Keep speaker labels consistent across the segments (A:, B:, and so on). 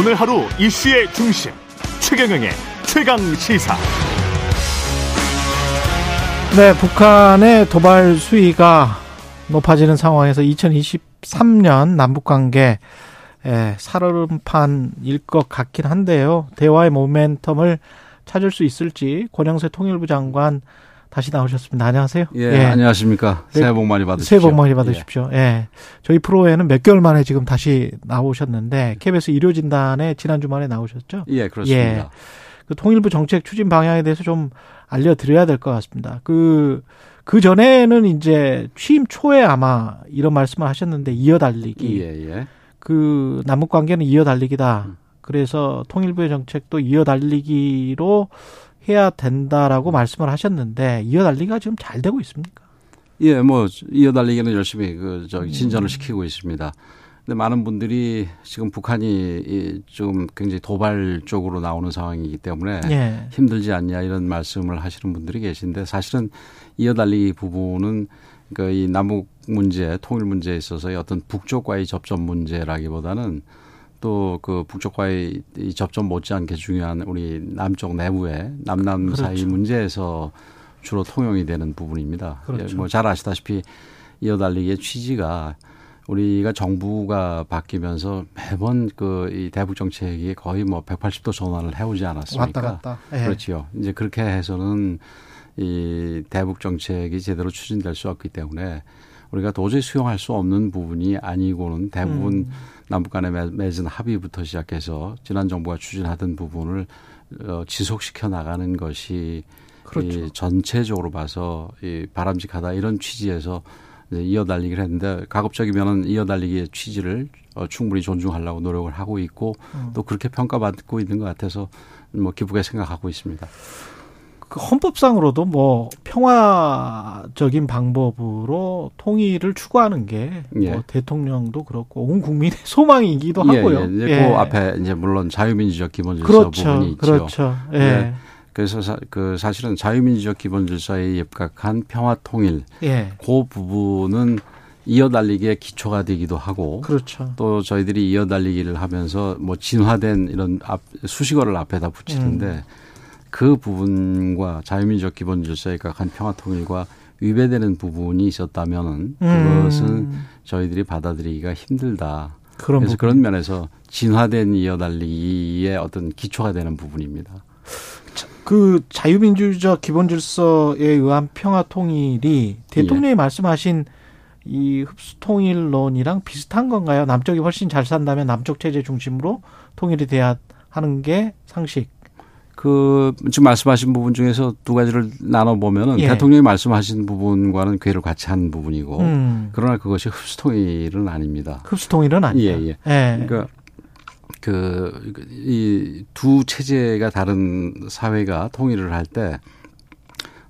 A: 오늘 하루 이슈의 중심 최경영의 최강 시사.
B: 네, 북한의 도발 수위가 높아지는 상황에서 2023년 남북 관계 예, 살얼음판일 것 같긴 한데요. 대화의 모멘텀을 찾을 수 있을지 권영세 통일부 장관 다시 나오셨습니다. 안녕하세요.
C: 예, 예. 안녕하십니까. 네, 새해 복 많이 받으십시오.
B: 새해 복 많이 받으십시오. 예. 예. 저희 프로에는 몇 개월 만에 지금 다시 나오셨는데 KBS 의료 진단에 지난 주말에 나오셨죠?
C: 예, 그렇습니다. 예.
B: 그 통일부 정책 추진 방향에 대해서 좀 알려 드려야 될 것 같습니다. 그, 그 전에는 이제 취임 초에 아마 이런 말씀을 하셨는데 이어달리기.
C: 예, 예.
B: 그 남북 관계는 이어달리기다. 음. 그래서 통일부의 정책도 이어달리기로 해야 된다라고 말씀을 하셨는데 이어달리기가 지금 잘 되고 있습니까?
C: 예, 뭐 이어달리기는 열심히 그 저기 진전을 음. 시키고 있습니다. 근데 많은 분들이 지금 북한이 좀 굉장히 도발 쪽으로 나오는 상황이기 때문에 예. 힘들지 않냐 이런 말씀을 하시는 분들이 계신데 사실은 이어달리기 부분은 그이 남북 문제, 통일 문제에 있어서의 어떤 북쪽과의 접점 문제라기보다는 또 그 북쪽과의 이 접점 못지않게 중요한 우리 남쪽 내부의 남남 그렇죠. 사이 문제에서 주로 통용이 되는 부분입니다. 예, 그렇죠. 뭐잘 아시다시피 이어달리기의 취지가 우리가 정부가 바뀌면서 매번 그 이 대북 정책이 거의 뭐 180도 전환을 해오지 않았습니까?
B: 왔다 갔다.
C: 예. 그렇지요. 이제 그렇게 해서는 이 대북 정책이 제대로 추진될 수 없기 때문에 우리가 도저히 수용할 수 없는 부분이 아니고는 대부분 음. 남북 간에 맺은 합의부터 시작해서 지난 정부가 추진하던 부분을 어, 지속시켜 나가는 것이 그렇죠. 이 전체적으로 봐서 이 바람직하다 이런 취지에서 이제 이어달리기를 했는데 가급적이면은 이어달리기의 취지를 어, 충분히 존중하려고 노력을 하고 있고 음. 또 그렇게 평가받고 있는 것 같아서 뭐 기쁘게 생각하고 있습니다.
B: 그 헌법상으로도 뭐 평화적인 방법으로 통일을 추구하는 게뭐 예. 대통령도 그렇고 온 국민의 소망이기도
C: 예,
B: 하고요.
C: 예. 이제 그 예. 앞에 이제 물론 자유민주적 기본질서 그렇죠. 부분이 있죠.
B: 그렇죠. 예. 예.
C: 그래서 사, 그 사실은 자유민주적 기본질서에 입각한 평화 통일 예. 그 부분은 이어달리기의 기초가 되기도 하고
B: 그렇죠.
C: 또 저희들이 이어달리기를 하면서 뭐 진화된 이런 앞, 수식어를 앞에다 붙이는데 음. 그 부분과 자유민주적 기본질서에 각한 평화통일과 위배되는 부분이 있었다면은 그것은 음. 저희들이 받아들이기가 힘들다. 그런 그래서 부분. 그런 면에서 진화된 이어달리기의 어떤 기초가 되는 부분입니다.
B: 그 자유민주적 기본질서에 의한 평화통일이 대통령이 예. 말씀하신 이 흡수통일론이랑 비슷한 건가요? 남쪽이 훨씬 잘 산다면 남쪽 체제 중심으로 통일이 돼야 하는 게 상식.
C: 그 지금 말씀하신 부분 중에서 두 가지를 나눠 보면은 예. 대통령이 말씀하신 부분과는 괴를 같이 한 부분이고 음. 그러나 그것이 흡수통일은 아닙니다.
B: 흡수통일은 아니다.
C: 예, 예. 예. 그러니까 그 이 두 체제가 다른 사회가 통일을 할 때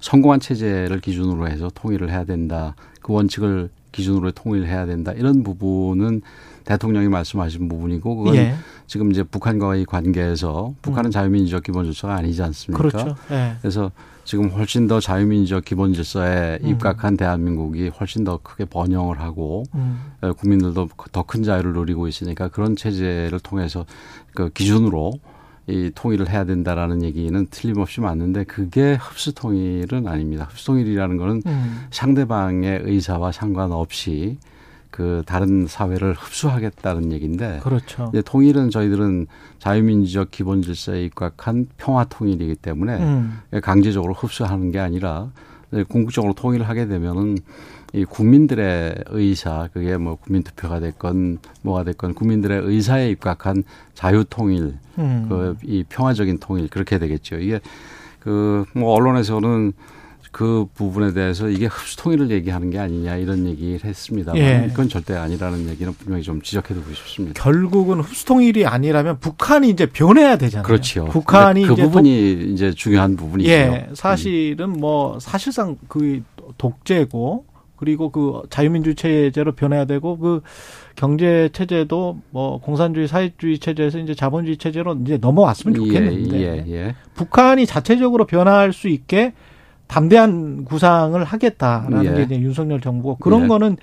C: 성공한 체제를 기준으로 해서 통일을 해야 된다. 그 원칙을 기준으로 통일해야 된다. 이런 부분은 대통령이 말씀하신 부분이고 그건 예. 지금 이제 북한과의 관계에서 북한은 음. 자유민주적 기본 질서가 아니지 않습니까?
B: 그렇죠. 예.
C: 그래서 지금 훨씬 더 자유민주적 기본 질서에 음. 입각한 대한민국이 훨씬 더 크게 번영을 하고 음. 어, 국민들도 더 큰 자유를 누리고 있으니까 그런 체제를 통해서 그 기준으로 이 통일을 해야 된다라는 얘기는 틀림없이 맞는데 그게 흡수 통일은 아닙니다. 흡수 통일이라는 거는 음. 상대방의 의사와 상관없이 그 다른 사회를 흡수하겠다는 얘기인데
B: 그렇죠.
C: 이제 통일은 저희들은 자유민주적 기본 질서에 입각한 평화 통일이기 때문에 음. 강제적으로 흡수하는 게 아니라 궁극적으로 통일을 하게 되면은 이 국민들의 의사 그게 뭐 국민 투표가 됐건 뭐가 됐건 국민들의 의사에 입각한 자유 통일 음. 그이 평화적인 통일 그렇게 되겠죠. 이게 그 뭐 언론에서는 그 부분에 대해서 이게 흡수통일을 얘기하는 게 아니냐 이런 얘기를 했습니다. 예. 그건 절대 아니라는 얘기는 분명히 좀 지적해 두고 싶습니다.
B: 결국은 흡수통일이 아니라면 북한이 이제 변해야 되잖아요.
C: 그렇죠.
B: 북한이
C: 그 부분이 독... 이제 중요한 부분이죠.
B: 예, 사실은 뭐 사실상 그 독재고 그리고 그 자유민주 체제로 변해야 되고 그 경제 체제도 뭐 공산주의 사회주의 체제에서 이제 자본주의 체제로 이제 넘어왔으면 좋겠는데 예, 예, 예. 북한이 자체적으로 변할 수 있게 담대한 구상을 하겠다라는 예. 게 이제 윤석열 정부고 그런 예. 거는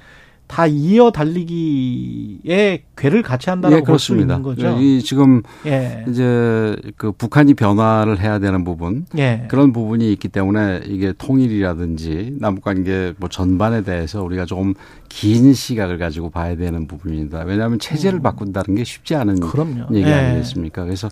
B: 다 이어 달리기에 괴를 같이 한다고 예, 볼수 있는 거죠.
C: 이 지금 예. 이제 그 북한이 변화를 해야 되는 부분 예. 그런 부분이 있기 때문에 이게 통일이라든지 남북 관계 뭐 전반에 대해서 우리가 조금 긴 시각을 가지고 봐야 되는 부분입니다. 왜냐하면 체제를 음. 바꾼다는 게 쉽지 않은 그럼요. 얘기 예. 아니겠습니까? 그래서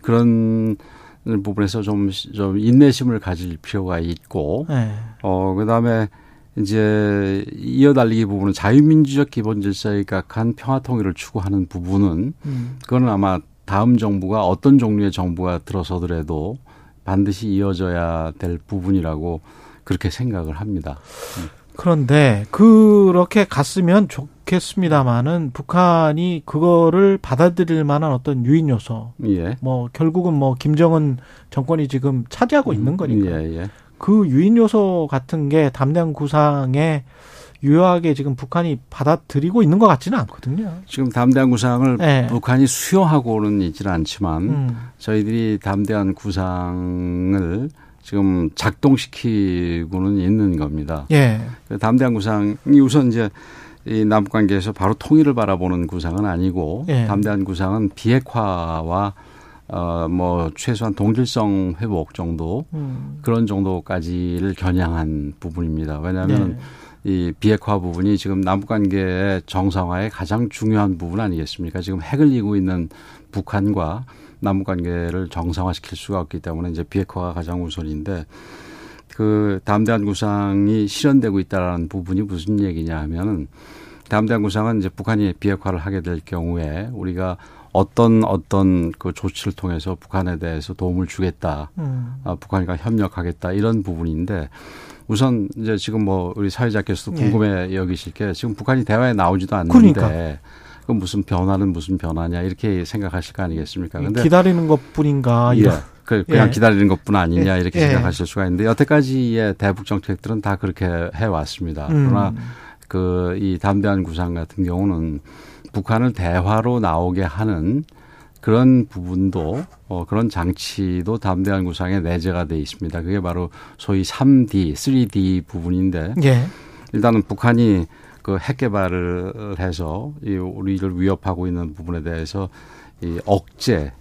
C: 그런 부분에서 좀, 좀 인내심을 가질 필요가 있고, 네. 어, 그 다음에 이제 이어달리기 부분은 자유민주적 기본 질서에 각한 평화 통일을 추구하는 부분은 음. 그거는 아마 다음 정부가 어떤 종류의 정부가 들어서더라도 반드시 이어져야 될 부분이라고 그렇게 생각을 합니다.
B: 음. 그런데 그렇게 갔으면 좋겠습니다만은 북한이 그거를 받아들일 만한 어떤 유인 요소, 예. 뭐 결국은 뭐 김정은 정권이 지금 차지하고 있는 거니까. 예, 예. 그 유인 요소 같은 게 담량 구상에 유효하게 지금 북한이 받아들이고 있는 것 같지는 않거든요.
C: 지금 담대한 구상을 네. 북한이 수용하고는 있지는 않지만 음. 저희들이 담대한 구상을 지금 작동시키고는 있는 겁니다. 예. 그 담대한 구상이 우선 이제 이 남북 관계에서 바로 통일을 바라보는 구상은 아니고 예. 담대한 구상은 비핵화와 어, 뭐, 최소한 동질성 회복 정도, 음. 그런 정도까지를 겨냥한 부분입니다. 왜냐하면 네. 이 비핵화 부분이 지금 남북 관계의 정상화의 가장 중요한 부분 아니겠습니까? 지금 핵을 이고 있는 북한과 남북 관계를 정상화시킬 수가 없기 때문에 이제 비핵화가 가장 우선인데 그 담대한 구상이 실현되고 있다라는 부분이 무슨 얘기냐 하면은 담대한 구상은 이제 북한이 비핵화를 하게 될 경우에 우리가 어떤 어떤 그 조치를 통해서 북한에 대해서 도움을 주겠다. 음. 아, 북한과 협력하겠다 이런 부분인데 우선 이제 지금 뭐 우리 사회자께서도 예. 궁금해 예. 여기실 게 지금 북한이 대화에 나오지도 않는데 그러니까. 그 무슨 변화는 무슨 변화냐 이렇게 생각하실 거 아니겠습니까?
B: 근데 기다리는 것뿐인가
C: 예. 그 그냥 예. 기다리는 것뿐 아니냐 예. 이렇게 예. 생각하실 수가 있는데 여태까지의 대북 정책들은 다 그렇게 해 왔습니다. 음. 그러나 그 이 담대한 구상 같은 경우는 북한을 대화로 나오게 하는 그런 부분도 어, 그런 장치도 담대한 구상에 내재가 돼 있습니다. 그게 바로 소위 3D, 3D 부분인데 예. 일단은 북한이 그 핵 개발을 해서 이 우리를 위협하고 있는 부분에 대해서 이 억제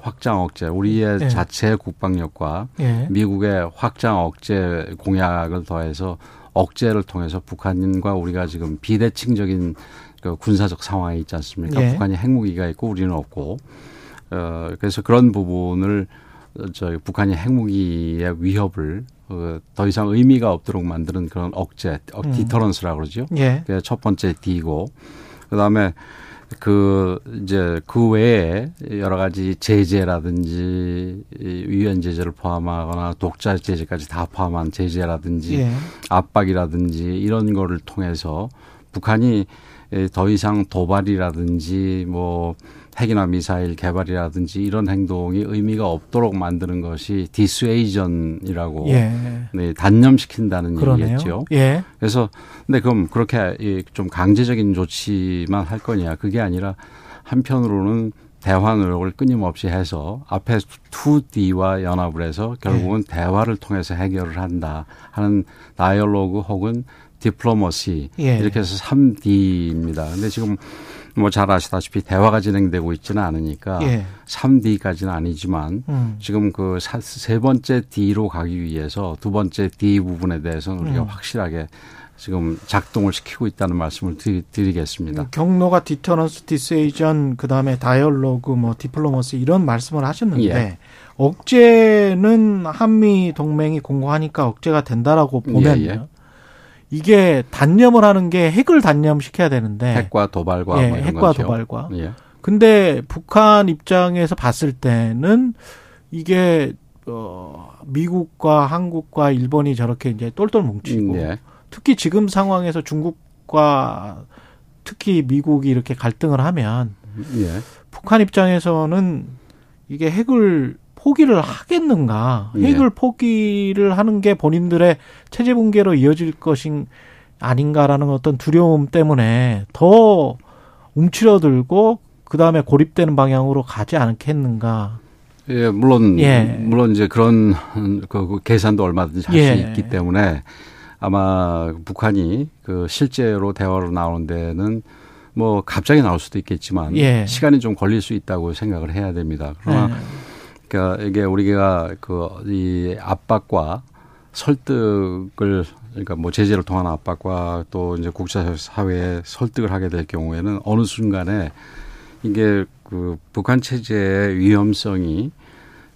C: 확장 억제 우리의 예. 자체 국방력과 예. 미국의 확장 억제 공약을 더해서 억제를 통해서 북한과 우리가 지금 비대칭적인 그 군사적 상황에 있지 않습니까? 예. 북한이 핵무기가 있고 우리는 없고 어 그래서 그런 부분을 저희 북한이 핵무기의 위협을 어, 더 이상 의미가 없도록 만드는 그런 억제, 어, 음. deterrence라고 그러죠. 예. 그게 첫 번째 D고 그다음에 그 이제 그 외에 여러 가지 제재라든지 유엔 제재를 포함하거나 독자 제재까지 다 포함한 제재라든지 예. 압박이라든지 이런 거를 통해서 북한이 더 이상 도발이라든지 뭐 핵이나 미사일 개발이라든지 이런 행동이 의미가 없도록 만드는 것이 dissuasion이라고 예. 네, 단념시킨다는 그러네요. 얘기겠죠. 예. 그래서 근데 그럼 그렇게 좀 강제적인 조치만 할 거냐 그게 아니라 한편으로는 대화 노력을 끊임없이 해서 앞에 2D와 연합을 해서 결국은 예. 대화를 통해서 해결을 한다 하는 다이얼로그 혹은 디플로머시 예. 이렇게 해서 3D입니다. 근데 지금 뭐 잘 아시다시피 대화가 진행되고 있지는 않으니까 예. 3D까지는 아니지만 음. 지금 그 세 번째 D로 가기 위해서 두 번째 D 부분에 대해서는 우리가 음. 확실하게 지금 작동을 시키고 있다는 말씀을 드리, 겠습니다
B: 경로가 deterrence dissuasion 그다음에 dialogue 뭐 diplomacy 이런 말씀을 하셨는데 예. 억제는 한미 동맹이 공고하니까 억제가 된다라고 보면요. 예, 예. 이게 단념을 하는 게 핵을 단념시켜야 되는데
C: 핵과 도발과
B: 예,
C: 뭐
B: 핵과 거죠. 도발과. 예. 근데 북한 입장에서 봤을 때는 이게 어 미국과 한국과 일본이 저렇게 이제 똘똘 뭉치고 음, 예. 특히 지금 상황에서 중국과 특히 미국이 이렇게 갈등을 하면 예. 북한 입장에서는 이게 핵을 포기를 하겠는가? 예. 핵을 예. 포기를 하는 게 본인들의 체제 붕괴로 이어질 것인 아닌가라는 어떤 두려움 때문에 더 움츠러들고 그 다음에 고립되는 방향으로 가지 않겠는가?
C: 예, 물론 예. 물론 이제 그런 그, 그 계산도 얼마든지 할수 예. 있기 때문에 아마 북한이 그 실제로 대화로 나오는 데는 뭐 갑자기 나올 수도 있겠지만 예. 시간이 좀 걸릴 수 있다고 생각을 해야 됩니다. 그러나 예. 그러니까 이게 우리가 그 이 압박과 설득을 그러니까 뭐 제재를 통한 압박과 또 이제 국제사회에 설득을 하게 될 경우에는 어느 순간에 이게 그 북한 체제의 위험성이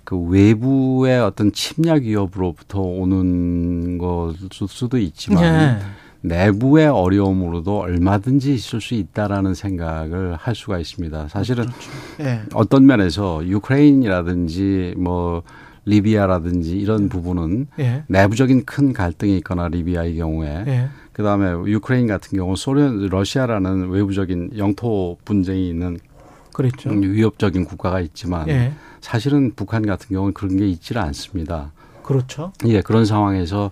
C: 그 외부의 어떤 침략 위협으로부터 오는 것일 수도 있지만 네. 내부의 어려움으로도 얼마든지 있을 수 있다라는 생각을 할 수가 있습니다. 사실은 그렇죠. 네. 어떤 면에서 Ukraine이라든지 뭐 리비아라든지 이런 부분은 예. 내부적인 큰 갈등이 있거나 리비아의 경우에 예. 그다음에 유크레인 같은 경우 소련 러시아라는 외부적인 영토 분쟁이 있는 그렇죠. 위협적인 국가가 있지만 예. 사실은 북한 같은 경우는 그런 게 있지는 않습니다.
B: 그렇죠.
C: 예, 그런 상황에서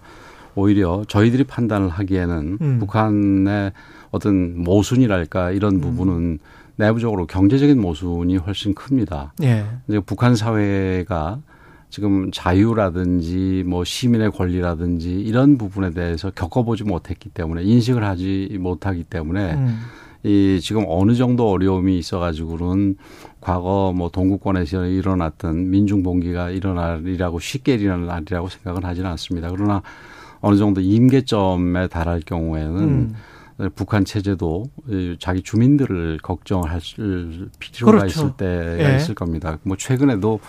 C: 오히려 저희들이 판단을 하기에는 음. 북한의 어떤 모순이랄까 이런 음. 부분은 내부적으로 경제적인 모순이 훨씬 큽니다. 예. 이제 북한 사회가 지금 자유라든지 뭐 시민의 권리라든지 이런 부분에 대해서 겪어보지 못했기 때문에 인식을 하지 못하기 때문에 음. 이 지금 어느 정도 어려움이 있어가지고는 과거 뭐 동구권에서 일어났던 민중봉기가 일어날이라고 쉽게 일어날이라고 생각은 하지는 않습니다. 그러나 어느 정도 임계점에 달할 경우에는 음. 북한 체제도 자기 주민들을 걱정할 필요가 그렇죠. 있을 때가 예. 있을 겁니다. 뭐 최근에도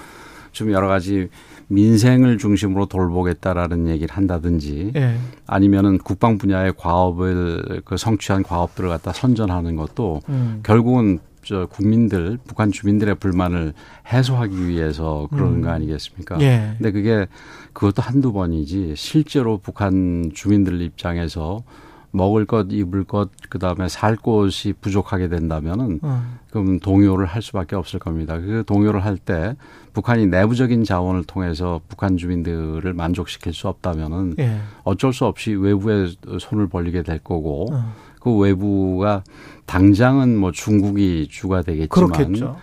C: 좀 여러 가지 민생을 중심으로 돌보겠다라는 얘기를 한다든지 예. 아니면은 국방 분야의 과업을 그 성취한 과업들을 갖다 선전하는 것도 음. 결국은 저 국민들 북한 주민들의 불만을 해소하기 위해서 그러는 음. 거 아니겠습니까? 예. 근데 그게 그것도 한두 번이지 실제로 북한 주민들 입장에서 먹을 것, 입을 것, 그 다음에 살 곳이 부족하게 된다면은 음. 그럼 동요를 할 수밖에 없을 겁니다. 그 동요를 할 때 북한이 내부적인 자원을 통해서 북한 주민들을 만족시킬 수 없다면은 예. 어쩔 수 없이 외부에 손을 벌리게 될 거고 음. 그 외부가 당장은 뭐 중국이 주가 되겠지만 그렇겠죠.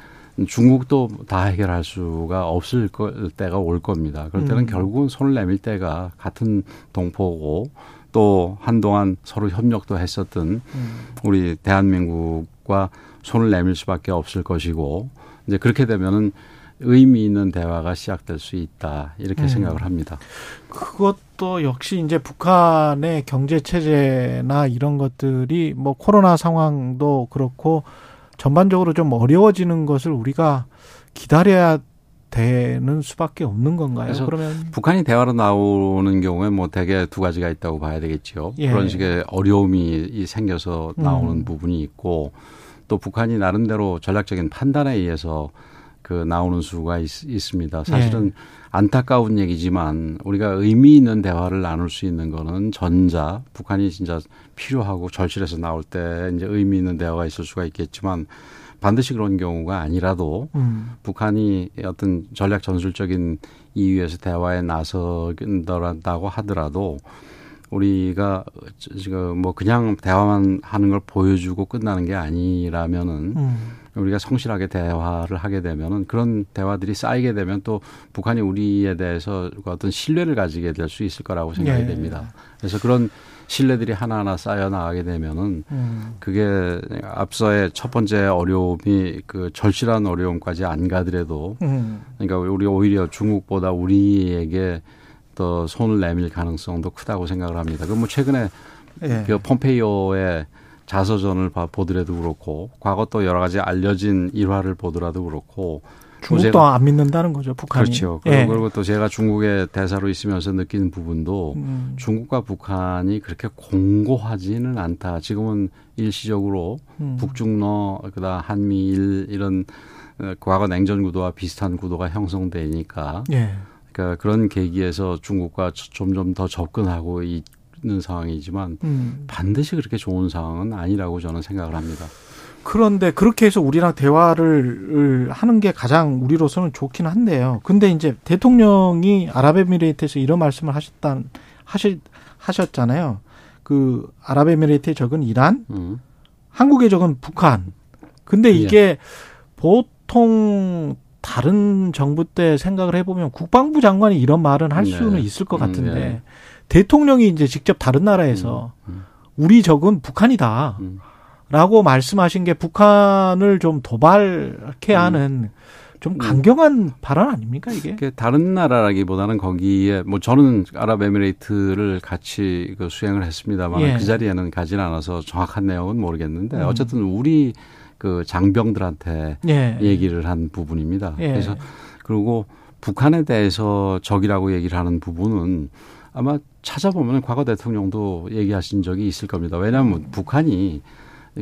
C: 중국도 다 해결할 수가 없을 때가 올 겁니다. 그럴 때는 음. 결국은 손을 내밀 때가 같은 동포고 또 한동안 서로 협력도 했었던 음. 우리 대한민국과 손을 내밀 수밖에 없을 것이고 이제 그렇게 되면은 의미 있는 대화가 시작될 수 있다 이렇게 음. 생각을 합니다.
B: 그것도 역시 이제 북한의 경제 체제나 이런 것들이 뭐 코로나 상황도 그렇고 전반적으로 좀 어려워지는 것을 우리가 기다려야 되는 수밖에 없는 건가요? 그래서
C: 그러면 북한이 대화로 나오는 경우에 뭐 대개 두 가지가 있다고 봐야 되겠죠. 예. 그런 식의 어려움이 생겨서 나오는 음. 부분이 있고 또 북한이 나름대로 전략적인 판단에 의해서 그 나오는 수가 있, 습니다 사실은 예. 안타까운 얘기지만 우리가 의미 있는 대화를 나눌 수 있는 거는 전자 북한이 진짜 필요하고 절실해서 나올 때 이제 의미 있는 대화가 있을 수가 있겠지만 반드시 그런 경우가 아니라도 음. 북한이 어떤 전략 전술적인 이유에서 대화에 나서다고 하더라도 우리가 지금 뭐 그냥 대화만 하는 걸 보여주고 끝나는 게 아니라면은 음. 우리가 성실하게 대화를 하게 되면은 그런 대화들이 쌓이게 되면 또 북한이 우리에 대해서 어떤 신뢰를 가지게 될 수 있을 거라고 생각이 예. 됩니다. 그래서 그런 신뢰들이 하나하나 쌓여 나가게 되면은 음. 그게 앞서의 첫 번째 어려움이 그 절실한 어려움까지 안 가더라도 음. 그러니까 우리 오히려 중국보다 우리에게 더 손을 내밀 가능성도 크다고 생각을 합니다. 그뭐 최근에 예. 그 폼페이오의 자서전을 보더라도 그렇고 과거 또 여러 가지 알려진 일화를 보더라도 그렇고
B: 중국도 안 믿는다는 거죠, 북한이.
C: 그렇죠. 예. 그리고 또 제가 중국의 대사로 있으면서 느끼는 부분도 음. 중국과 북한이 그렇게 공고하지는 않다. 지금은 일시적으로 음. 북중러 그다음 한미일 이런 어, 과거 냉전 구도와 비슷한 구도가 형성되니까 예. 그러니까 그런 계기에서 중국과 점점 더 접근하고 있는 상황이지만 음. 반드시 그렇게 좋은 상황은 아니라고 저는 생각을 합니다.
B: 그런데 그렇게 해서 우리랑 대화를 하는 게 가장 우리로서는 좋긴 한데요. 근데 이제 대통령이 아랍에미레이트에서 이런 말씀을 하셨다 하시 하셨잖아요. 그 아랍에미레이트의 적은 이란, 음. 한국의 적은 북한. 근데 예. 이게 예. 보통 다른 정부 때 생각을 해보면 국방부 장관이 이런 말은 할 수는 네. 있을 것 같은데 음, 네. 대통령이 이제 직접 다른 나라에서 음, 음. 우리 적은 북한이다. 음. 라고 말씀하신 게 북한을 좀 도발케 음. 하는 좀 강경한 발언 아닙니까 이게?
C: 다른 나라라기보다는 거기에 뭐 저는 아랍에미레이트를 같이 그 수행을 했습니다만 예. 그 자리에는 가진 않아서 정확한 내용은 모르겠는데 음. 어쨌든 우리 그 장병들한테 예. 얘기를 한 부분입니다. 예. 그래서 그리고 북한에 대해서 적이라고 얘기를 하는 부분은 아마 찾아보면 과거 대통령도 얘기하신 적이 있을 겁니다. 왜냐하면 북한이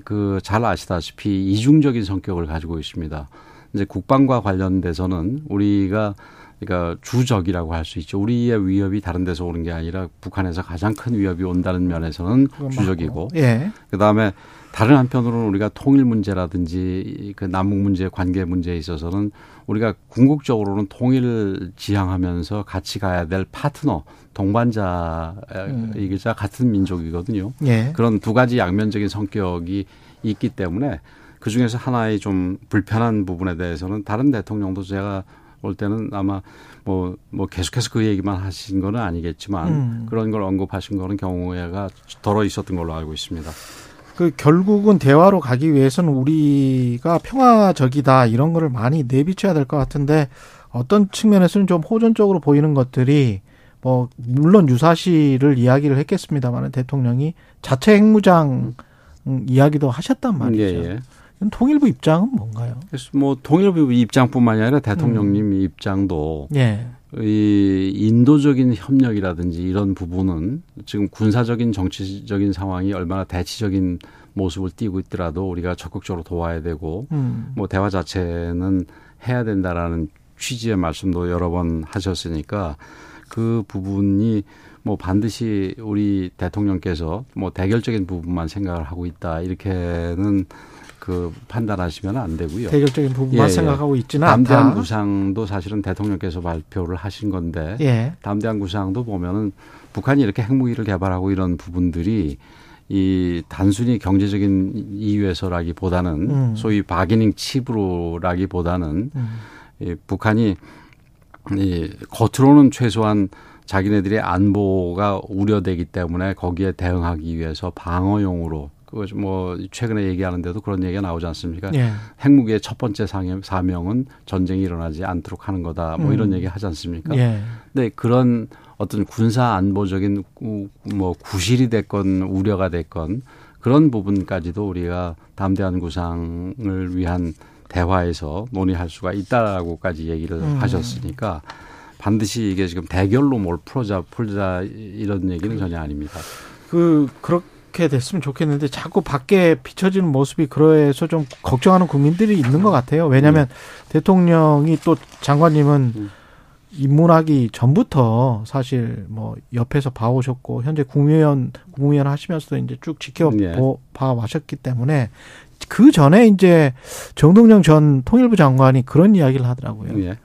C: 그 잘 아시다시피 이중적인 성격을 가지고 있습니다. 이제 국방과 관련돼서는 우리가 그러니까 주적이라고 할 수 있죠. 우리의 위협이 다른 데서 오는 게 아니라 북한에서 가장 큰 위협이 온다는 면에서는 주적이고, 예. 그 다음에 다른 한편으로는 우리가 통일 문제라든지 그 남북 문제 관계 문제에 있어서는 우리가 궁극적으로는 통일을 지향하면서 같이 가야 될 파트너 동반자이기자 음. 같은 민족이거든요. 예. 그런 두 가지 양면적인 성격이 있기 때문에 그 중에서 하나의 좀 불편한 부분에 대해서는 다른 대통령도 제가 올 때는 아마 뭐, 뭐 계속해서 그 얘기만 하신 거는 아니겠지만 음. 그런 걸 언급하신 거는 경우가 덜어 있었던 걸로 알고 있습니다.
B: 그 결국은 대화로 가기 위해서는 우리가 평화적이다 이런 거를 많이 내비쳐야 될 것 같은데 어떤 측면에서는 좀 호전적으로 보이는 것들이 뭐 물론 유사시를 이야기를 했겠습니다만 대통령이 자체 핵무장 음. 이야기도 하셨단 말이죠. 예, 예. 통일부 입장은 뭔가요?
C: 그래서 뭐 통일부 입장뿐만이 아니라 대통령님 음. 입장도 예. 이 인도적인 협력이라든지 이런 부분은 지금 군사적인 정치적인 상황이 얼마나 대치적인 모습을 띠고 있더라도 우리가 적극적으로 도와야 되고 음. 뭐 대화 자체는 해야 된다라는 취지의 말씀도 여러 번 하셨으니까 그 부분이 뭐 반드시 우리 대통령께서 뭐 대결적인 부분만 생각을 하고 있다 이렇게는 그 판단하시면 안 되고요.
B: 대결적인 부분만 예, 예. 생각하고 있지는 않다.
C: 담대한 구상도 사실은 대통령께서 발표를 하신 건데 예. 담대한 구상도 보면은 북한이 이렇게 핵무기를 개발하고 이런 부분들이 이 단순히 경제적인 이유에서라기보다는 음. 소위 바기닝 칩으로라기보다는 음. 이 북한이 이 겉으로는 최소한 자기네들의 안보가 우려되기 때문에 거기에 대응하기 위해서 방어용으로 그거 뭐 최근에 얘기하는데도 그런 얘기가 나오지 않습니까? 예. 핵무기의 첫 번째 사명은 전쟁이 일어나지 않도록 하는 거다. 뭐 음. 이런 얘기 하지 않습니까? 예. 근데 그런 어떤 군사 안보적인 뭐 구실이 됐건 우려가 됐건 그런 부분까지도 우리가 담대한 구상을 위한 대화에서 논의할 수가 있다라고까지 얘기를 음. 하셨으니까 반드시 이게 지금 대결로 뭘 풀자 풀자 이런 얘기는 전혀 아닙니다.
B: 그 그렇 그렇게 됐으면 좋겠는데 자꾸 밖에 비춰지는 모습이 그래서 좀 걱정하는 국민들이 있는 것 같아요. 왜냐하면 음. 대통령이 또 장관님은 음. 입문하기 전부터 사실 뭐 옆에서 봐오셨고 현재 국무위원 국무위원 하시면서도 이제 쭉 지켜 예. 봐 와셨기 때문에 그 전에 이제 정동영 전 통일부 장관이 그런 이야기를 하더라고요. 예.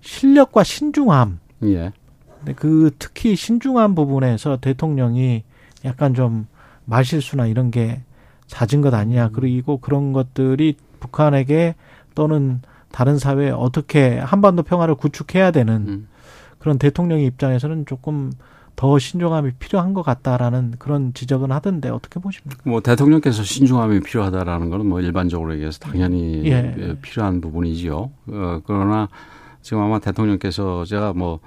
B: 실력과 신중함. 예. 근데 그 특히 신중함 부분에서 대통령이 약간 좀 말실수나 이런 게 잦은 것 아니냐. 음. 그리고 그런 것들이 북한에게 또는 다른 사회에 어떻게 한반도 평화를 구축해야 되는 음. 그런 대통령의 입장에서는 조금 더 신중함이 필요한 것 같다라는 그런 지적은 하던데 어떻게 보십니까?
C: 뭐 대통령께서 신중함이 필요하다라는 거는 뭐 일반적으로 얘기해서 당연히 예. 예 필요한 부분이지요. 어, 그러나 지금 아마 대통령께서 제가 뭐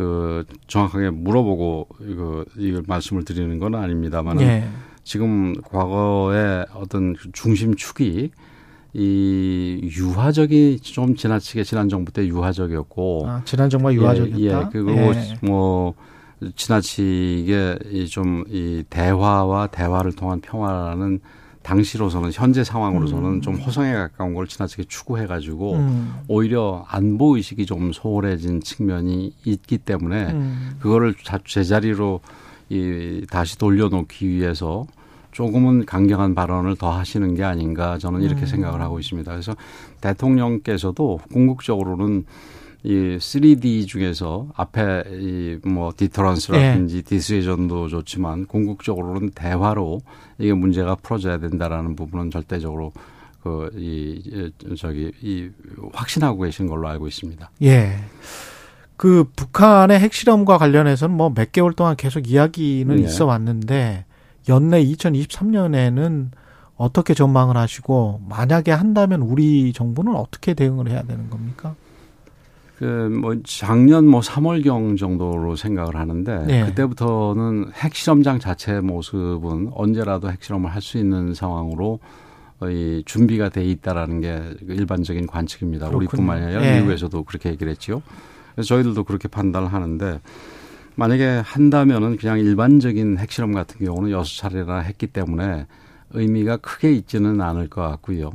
C: 그 정확하게 물어보고 이거 이걸 말씀을 드리는 건 아닙니다만 예. 지금 과거의 어떤 중심축이 이 유화적이 좀 지나치게 지난 정부 때 유화적이었고
B: 아, 지난 정부가 유화적이었다. 예,
C: 예. 그리고 예. 뭐 지나치게 좀이 대화와 대화를 통한 평화라는 당시로서는 현재 상황으로서는 음. 좀 호성에 가까운 걸 지나치게 추구해가지고 음. 오히려 안보 의식이 좀 소홀해진 측면이 있기 때문에 음. 그거를 제자리로 이 다시 돌려놓기 위해서 조금은 강경한 발언을 더 하시는 게 아닌가 저는 이렇게 음. 생각을 하고 있습니다. 그래서 대통령께서도 궁극적으로는 이 3D 중에서 앞에 이 뭐 디터런스라든지 예. 디스에전도 좋지만 궁극적으로는 대화로 이게 문제가 풀어져야 된다라는 부분은 절대적으로 그 이 저기 이 확신하고 계신 걸로 알고 있습니다.
B: 예. 그 북한의 핵실험과 관련해서는 뭐 몇 개월 동안 계속 이야기는 네. 있어 왔는데 연내 2023년에는 어떻게 전망을 하시고 만약에 한다면 우리 정부는 어떻게 대응을 해야 되는 겁니까?
C: 그뭐 작년 뭐 3월경 정도로 생각을 하는데 네. 그때부터는 핵실험장 자체의 모습은 언제라도 핵실험을 할 수 있는 상황으로 이 준비가 돼 있다라는 게 일반적인 관측입니다. 그렇군요. 우리뿐만 아니라 네. 미국에서도 그렇게 얘기를 했죠. 그래서 저희들도 그렇게 판단을 하는데 만약에 한다면은 그냥 일반적인 핵실험 같은 경우는 여섯 차례나 했기 때문에 의미가 크게 있지는 않을 것 같고요.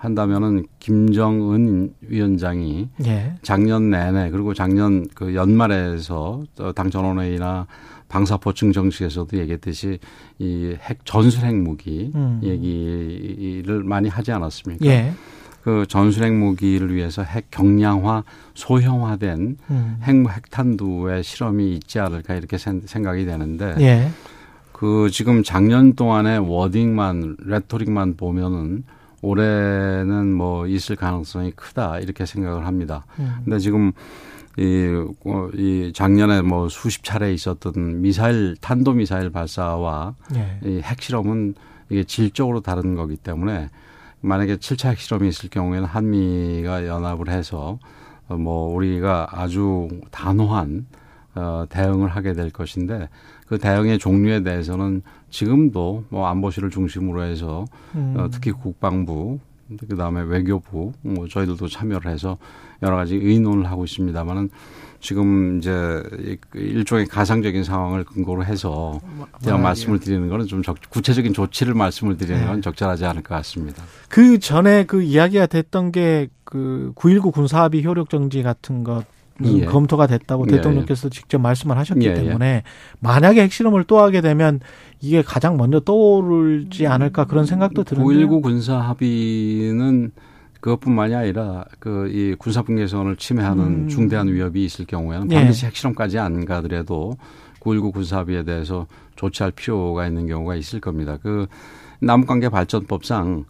C: 한다면은 김정은 위원장이 예. 작년 내내 그리고 작년 그 연말에서 당 전원회의나 방사포층 정식에서도 얘기했듯이 이 핵 전술 핵무기 음. 얘기를 많이 하지 않았습니까? 예. 그 전술 핵 무기를 위해서 핵 경량화, 소형화된 음. 핵 핵탄두의 실험이 있지 않을까 이렇게 생각이 되는데 예. 그 지금 작년 동안의 워딩만 레토릭만 보면은 올해는 뭐 있을 가능성이 크다 이렇게 생각을 합니다. 음. 근데 지금 이, 어, 이 작년에 뭐 수십 차례 있었던 미사일 탄도 미사일 발사와 예. 이 핵실험은 이게 질적으로 다른 거기 때문에 만약에 7차 핵실험이 있을 경우에는 한미가 연합을 해서 어, 뭐 우리가 아주 단호한 어, 대응을 하게 될 것인데 그 대응의 종류에 대해서는 지금도 뭐 안보실을 중심으로 해서 음. 어, 특히 국방부 그다음에 외교부 뭐 저희들도 참여를 해서 여러 가지 의논을 하고 있습니다만은 지금 이제 일종의 가상적인 상황을 근거로 해서 제가 아, 말씀을 예. 드리는 거는 좀 적, 구체적인 조치를 말씀을 드리는 건 네. 적절하지 않을 것 같습니다.
B: 그 전에 그 이야기가 됐던 게 그 9.19 군사합의 효력 정지 같은 것 예. 검토가 됐다고 예, 대통령께서 예. 직접 말씀을 하셨기 예, 예. 때문에 만약에 핵실험을 또 하게 되면 이게 가장 먼저 떠오르지 않을까 그런 생각도 드는데요.
C: 9.19 군사 합의는 그것뿐만이 아니라 그 이 군사분 계선을 침해하는 음. 중대한 위협이 있을 경우에는 예. 반드시 핵실험까지 안 가더라도 9.19 군사 합의에 대해서 조치할 필요가 있는 경우가 있을 겁니다. 그 남북관계 발전법상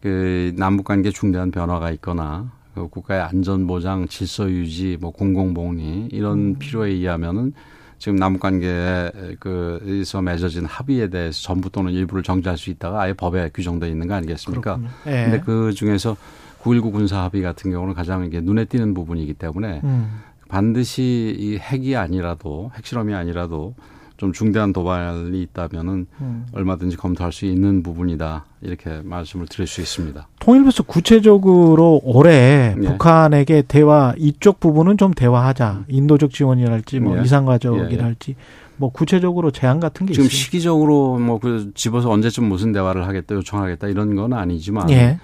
C: 그 남북관계 중대한 변화가 있거나 그 국가의 안전 보장, 질서 유지, 뭐 공공 복리 이런 음. 필요에 의하면은 지금 남북 관계에 그에서 맺어진 합의에 대해서 전부 또는 일부를 정지할 수 있다가 아예 법에 규정돼 있는 거 아니겠습니까? 예. 근데 그 중에서 9.19 군사 합의 같은 경우는 가장 이게 눈에 띄는 부분이기 때문에 음. 반드시 이 핵이 아니라도 핵실험이 아니라도 좀 중대한 도발이 있다면은 음. 얼마든지 검토할 수 있는 부분이다 이렇게 말씀을 드릴 수 있습니다.
B: 통일부에서 구체적으로 올해 예. 북한에게 대화 이쪽 부분은 좀 대화하자 인도적 지원이랄지 뭐 예. 이상가족이랄지 예. 뭐 구체적으로 제안 같은 게
C: 지금
B: 있어요?
C: 시기적으로 뭐 그 집어서 언제쯤 무슨 대화를 하겠다 요청하겠다 이런 건 아니지만 예.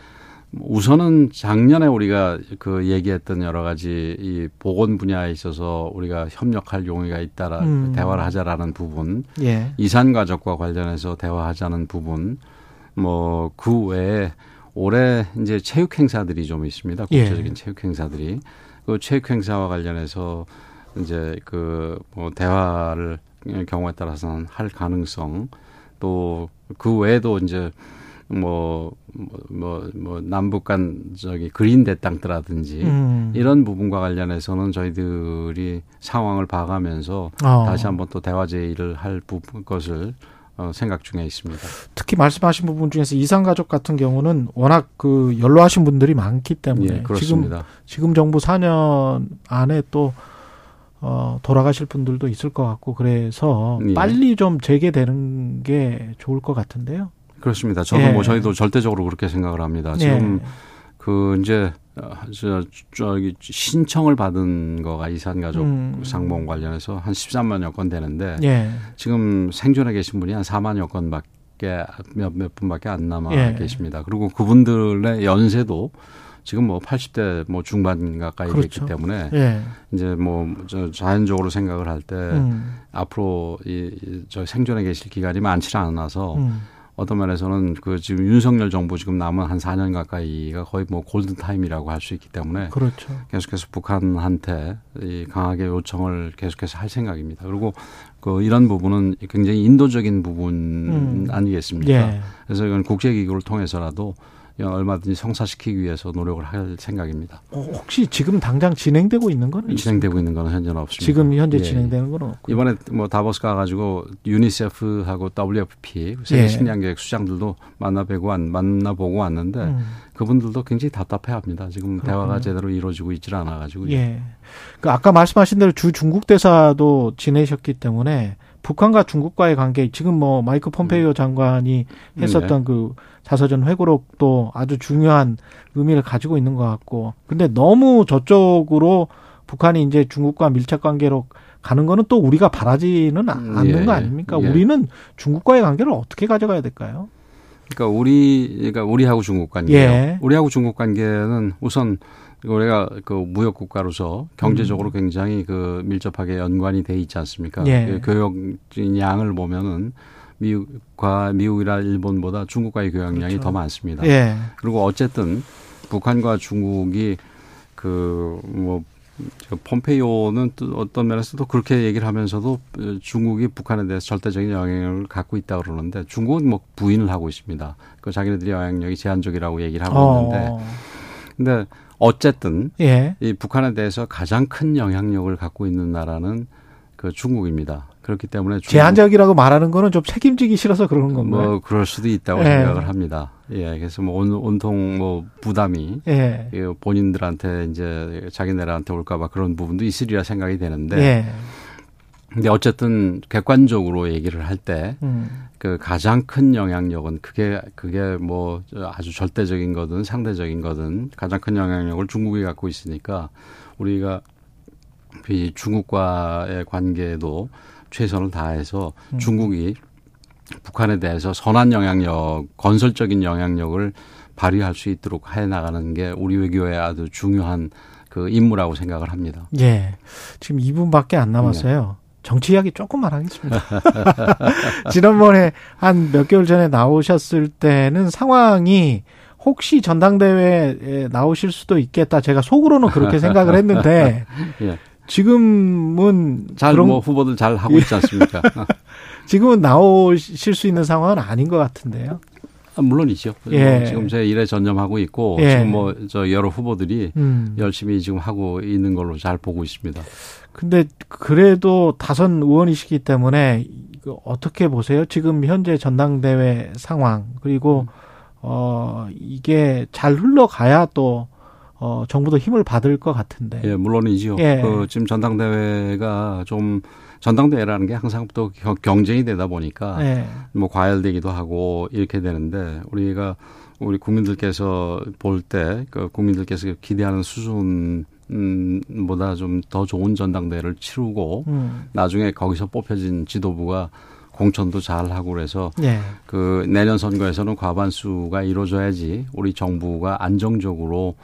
C: 우선은 작년에 우리가 그 얘기했던 여러 가지 이 보건 분야에 있어서 우리가 협력할 용의가 있다라 음. 대화를 하자라는 부분, 예. 이산 가족과 관련해서 대화하자는 부분, 뭐 그 외에 올해 이제 체육 행사들이 좀 있습니다. 예. 국제적인 예. 체육 행사들이 그 체육 행사와 관련해서 이제 그 뭐 대화를 경우에 따라서는 할 가능성 또 그 외에도 이제 뭐, 뭐, 뭐, 뭐 남북 간 저기 그린대 땅트라든지 음. 이런 부분과 관련해서는 저희들이 상황을 봐가면서 어. 다시 한번 또 대화 제의를 할 부분 것을 어, 생각 중에 있습니다.
B: 특히 말씀하신 부분 중에서 이상 가족 같은 경우는 워낙 그 연로하신 분들이 많기 때문에 예, 그렇습니다. 지금 지금 정부 4년 안에 또 어, 돌아가실 분들도 있을 것 같고 그래서 예. 빨리 좀 재개되는 게 좋을 것 같은데요.
C: 그렇습니다. 저도 뭐 예. 뭐 저희도 절대적으로 그렇게 생각을 합니다. 지금 예. 그 이제 저 저기 신청을 받은 거가 이산 가족 음. 상봉 관련해서 한 13만여 건 되는데 예. 지금 생존해 계신 분이 한 4만여 건밖에 몇, 몇 분밖에 안 남아 예. 계십니다. 그리고 그분들의 연세도 지금 뭐 80대 뭐 중반 가까이 그렇죠. 됐기 때문에 예. 이제 뭐 저 자연적으로 생각을 할때 음. 앞으로 이 저 생존해 계실 기간이 많지 않아서 음. 어떤 면에서는 그 지금 윤석열 정부 지금 남은 한 4년 가까이가 거의 뭐 골든 타임이라고 할 수 있기 때문에 그렇죠. 계속해서 북한한테 이 강하게 요청을 계속해서 할 생각입니다. 그리고 그 이런 부분은 굉장히 인도적인 부분 음. 아니겠습니까? 예. 그래서 이건 국제기구를 통해서라도 얼마든지 성사시키기 위해서 노력을 할 생각입니다.
B: 어, 혹시 지금 당장 진행되고 있는 거는
C: 진행되고 있습니까? 있는 거는 현재는 없습니다.
B: 지금 현재 예. 진행되는 거는 없고
C: 이번에 뭐 다보스 가가지고 유니세프하고 WFP 세계 예. 식량계획 수장들도 만나뵈고 만나보고 왔는데 음. 그분들도 굉장히 답답해합니다. 지금 그렇군요. 대화가 제대로 이루어지고 있질 않아가지고.
B: 예. 그 아까 말씀하신 대로 주 중국 대사도 지내셨기 때문에 북한과 중국과의 관계 지금 뭐 마이크 폼페이오 음. 장관이 했었던 네. 그 자서전 회고록도 아주 중요한 의미를 가지고 있는 것 같고 근데 너무 저쪽으로 북한이 이제 중국과 밀착 관계로 가는 거는 또 우리가 바라지는 않는 예, 거 아닙니까? 예. 우리는 중국과의 관계를 어떻게 가져가야 될까요?
C: 그러니까 우리 그러니까 우리하고 중국 관계 예. 우리하고 중국 관계는 우선 우리가 그 무역 국가로서 경제적으로 음. 굉장히 그 밀접하게 연관이 돼 있지 않습니까? 예. 그 교역 양을 보면은 미국과 미국이나 일본보다 중국과의 교역량이 그렇죠. 더 많습니다. 예. 그리고 어쨌든 북한과 중국이 그 뭐 폼페이오는 또 어떤 면에서도 그렇게 얘기를 하면서도 중국이 북한에 대해서 절대적인 영향력을 갖고 있다 그러는데 중국은 뭐 부인을 하고 있습니다. 그 자기네들이 영향력이 제한적이라고 얘기를 하고 어. 있는데 근데 어쨌든 예. 이 북한에 대해서 가장 큰 영향력을 갖고 있는 나라는 그 중국입니다. 그렇기 때문에
B: 제한적이라고 말하는 거는 좀 책임지기 싫어서 그러는 건가요?
C: 뭐 그럴 수도 있다고 예. 생각을 합니다. 예, 그래서 뭐 온, 온통 뭐 부담이 예. 본인들한테 이제 자기네들한테 올까봐 그런 부분도 있으리라 생각이 되는데. 예. 근데 어쨌든 객관적으로 얘기를 할 때그 음. 그 가장 큰 영향력은 그게 그게 뭐 아주 절대적인 거든 상대적인 거든 가장 큰 영향력을 중국이 갖고 있으니까 우리가 이 중국과의 관계도 최선을 다해서 음. 중국이 북한에 대해서 선한 영향력, 건설적인 영향력을 발휘할 수 있도록 해 나가는 게 우리 외교의 아주 중요한 그 임무라고 생각을 합니다.
B: 예. 지금 2분밖에 안 남았어요. 네. 정치 이야기 조금만 하겠습니다. 지난번에 한 몇 개월 전에 나오셨을 때는 상황이 혹시 전당대회에 나오실 수도 있겠다. 제가 속으로는 그렇게 생각을 했는데 예. 지금은
C: 잘뭐 후보들 잘 하고 있지 않습니까?
B: 지금은 나오실 수 있는 상황은 아닌 것 같은데요.
C: 아, 물론이죠. 예. 뭐 지금 제 일에 전념하고 있고 예. 지금 뭐 저 여러 후보들이 음. 열심히 지금 하고 있는 걸로 잘 보고 있습니다.
B: 근데 그래도 다선 의원이시기 때문에 어떻게 보세요? 지금 현재 전당대회 상황 그리고 음. 어 이게 잘 흘러가야 또 어, 정부도 힘을 받을 것 같은데.
C: 예, 물론이죠. 예. 그 지금 전당대회가 좀 전당대회라는 게 항상 또 경쟁이 되다 보니까 예. 뭐 과열되기도 하고 이렇게 되는데 우리가 우리 국민들께서 볼 때 그 국민들께서 기대하는 수준 음, 보다 좀 더 좋은 전당대회를 치르고 음. 나중에 거기서 뽑혀진 지도부가 공천도 잘 하고 그래서 예. 그 내년 선거에서는 과반수가 이루어져야지 우리 정부가 안정적으로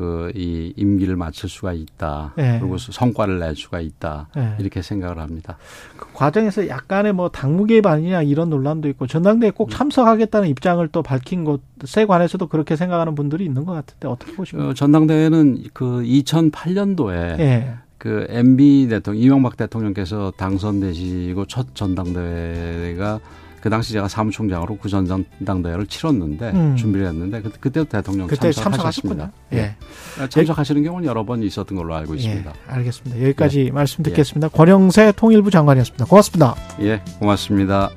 C: 그 이 임기를 마칠 수가 있다. 네. 그리고 성과를 낼 수가 있다. 네. 이렇게 생각을 합니다.
B: 그 과정에서 약간의 뭐 당무 개입 아니냐 이런 논란도 있고 전당대회 꼭 음. 참석하겠다는 입장을 또 밝힌 것에 관해서도 그렇게 생각하는 분들이 있는 것 같은데 어떻게 보십니까? 어,
C: 전당대회는 그 2008년도에 네. 그 MB 대통령 이명박 대통령께서 당선되시고 첫 전당대회가 그 당시 제가 사무총장으로 그 전당대회를 치렀는데 음. 준비를 했는데 그, 그때도 대통령 그때 참석하셨습니다. 예. 예. 아, 참석하시는 경우는 여러 번 있었던 걸로 알고 있습니다.
B: 예. 알겠습니다. 여기까지 예. 말씀 듣겠습니다. 예. 권영세 통일부 장관이었습니다. 고맙습니다.
C: 예, 고맙습니다.